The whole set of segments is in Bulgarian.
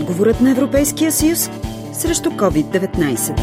отговорът на Европейския съюз срещу COVID-19.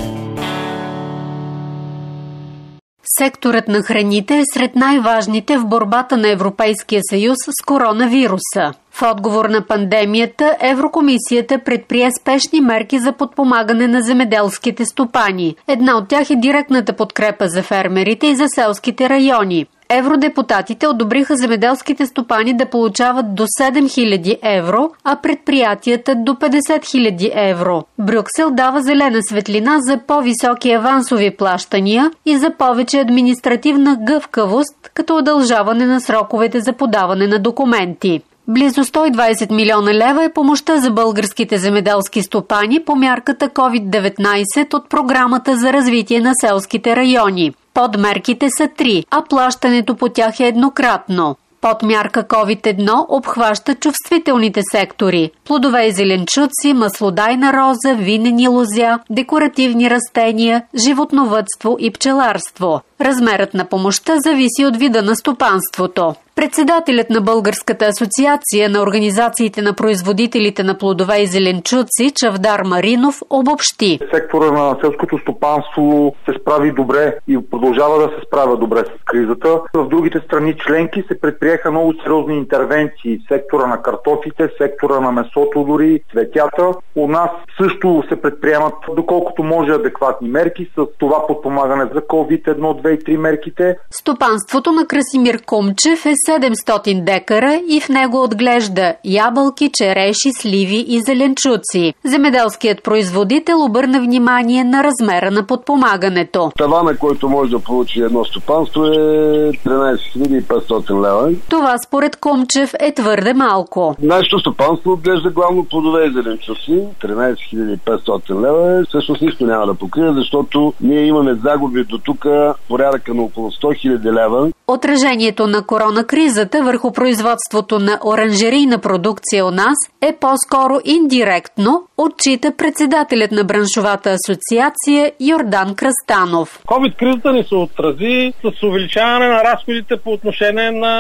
Секторът на храните е сред най-важните в борбата на Европейския съюз с коронавируса. В отговор на пандемията, Еврокомисията предприе спешни мерки за подпомагане на земеделските стопани. Една от тях е директната подкрепа за фермерите и за селските райони. Евродепутатите одобриха земеделските стопани да получават до 7000 евро, а предприятията до 50 000 евро. Брюксел дава зелена светлина за по-високи авансови плащания и за повече административна гъвкавост, като удължаване на сроковете за подаване на документи. Близо 120 милиона лева е помощта за българските земеделски стопани по мярката COVID-19 от програмата за развитие на селските райони. Подмерките са три, а плащането по тях е еднократно. Подмярка COVID-1 обхваща чувствителните сектори – плодове и зеленчуци, маслодайна роза, винени лозя, декоративни растения, животновътство и пчеларство. Размерът на помощта зависи от вида на стопанството. Председателят на Българската асоциация на организациите на производителите на плодове и зеленчуци Чавдар Маринов обобщи. Сектора на селското стопанство се справи добре и продължава да се справя добре с кризата. В другите страни членки се предприеха много сериозни интервенции в сектора на картофите, сектора на месото дори, цветята. У нас също се предприемат доколкото може адекватни мерки с това подпомагане за COVID-1, 2 и 3 мерките. Стопанството на Красимир Комчев е 700 декара и в него отглежда ябълки, череши, сливи и зеленчуци. Земеделският производител обърна внимание на размера на подпомагането. Тавана, който може да получи едно стопанство е 13 500 лева. Това според Комчев е твърде малко. Нашето стопанство отглежда главно плодове и зеленчуци. 13 500 лева е. всъщност нищо няма да покрие, защото ние имаме загуби до тук порядъка на около 100 000 лева. Отражението на корона кризата върху производството на оранжерийна продукция у нас е по-скоро индиректно, отчита председателят на браншовата асоциация Йордан Кръстанов. COVID-кризата ни се отрази с увеличаване на разходите по отношение на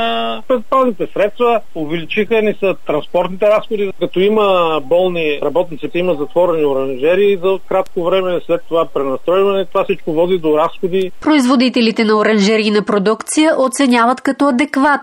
предпазните средства. Увеличиха ни са транспортните разходи. Като има болни работници, има затворени оранжери за кратко време, след това пренастройване, това всичко води до разходи. Производителите на оранжерийна продукция оценяват като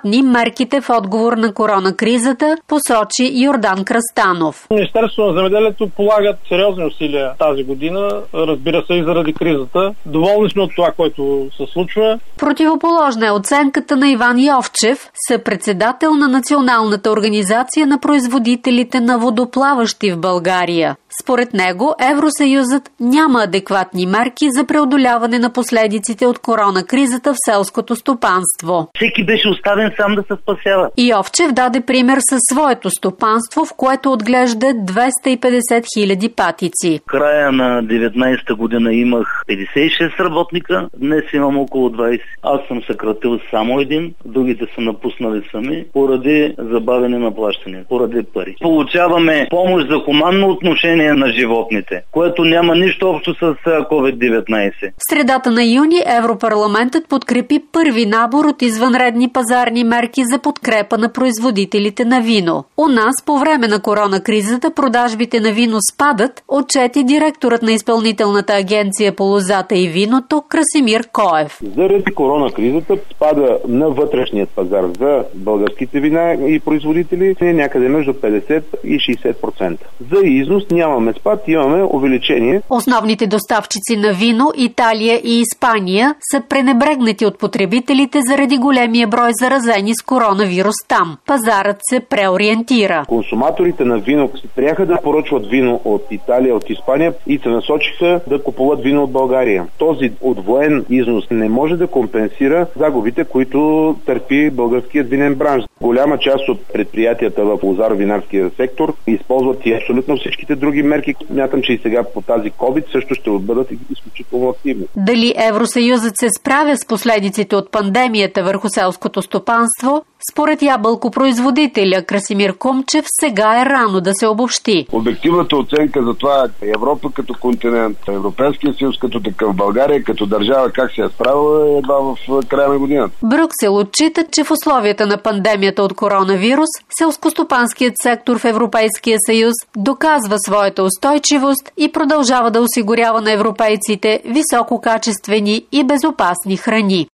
адекватни мерките в отговор на коронакризата, посочи Йордан Кръстанов. Министерството на земеделието полагат сериозни усилия тази година, разбира се и заради кризата. Доволни сме от това, което се случва. Противоположна е оценката на Иван Йовчев, съпредседател на Националната организация на производителите на водоплаващи в България. Според него, Евросъюзът няма адекватни мерки за преодоляване на последиците от коронакризата в селското стопанство. Всеки беше оставен сам да се спасява. Йовчев даде пример със своето стопанство, в което отглежда 250 хиляди патици. Края на 19-та година имах 56 работника, днес имам около 20. Аз съм съкратил само един, другите са напуснали сами, поради забавяне на плащане, поради пари. Получаваме помощ за хуманно отношение на животните, което няма нищо общо с COVID-19. В средата на юни Европарламентът подкрепи първи набор от извънредни пазарни мерки за подкрепа на производителите на вино. У нас по време на коронакризата продажбите на вино спадат, отчети директорът на изпълнителната агенция по лозата и виното Красимир Коев. Заради коронакризата спада на вътрешният пазар за българските вина и производители е някъде между 50 и 60%. За износ нямаме спад, имаме увеличение. Основните доставчици на вино, Италия и Испания, са пренебрегнати от потребителите заради големия брой заразени с коронавирус там. Пазарът се преориентира. Консуматорите на вино спряха да поръчват вино от Италия, от Испания и се насочиха да купуват вино от България. Този отвоен износ не може да компенсира загубите, които търпи българският винен бранш. Голяма част от предприятията в лозаро-винарския сектор използват и абсолютно всичките други други мерки. Мятам, че и сега по тази COVID също ще бъдат изключително активни. Дали Евросъюзът се справя с последиците от пандемията върху селското стопанство, според ябълкопроизводителя Красимир Кумчев сега е рано да се обобщи. Обективната оценка за това Европа като континент, Европейския съюз като такъв, България като държава как се е справила е едва в края на годината. Брюксел отчита, че в условията на пандемията от коронавирус, селскостопанският сектор в Европейския съюз доказва своята устойчивост и продължава да осигурява на европейците висококачествени и безопасни храни.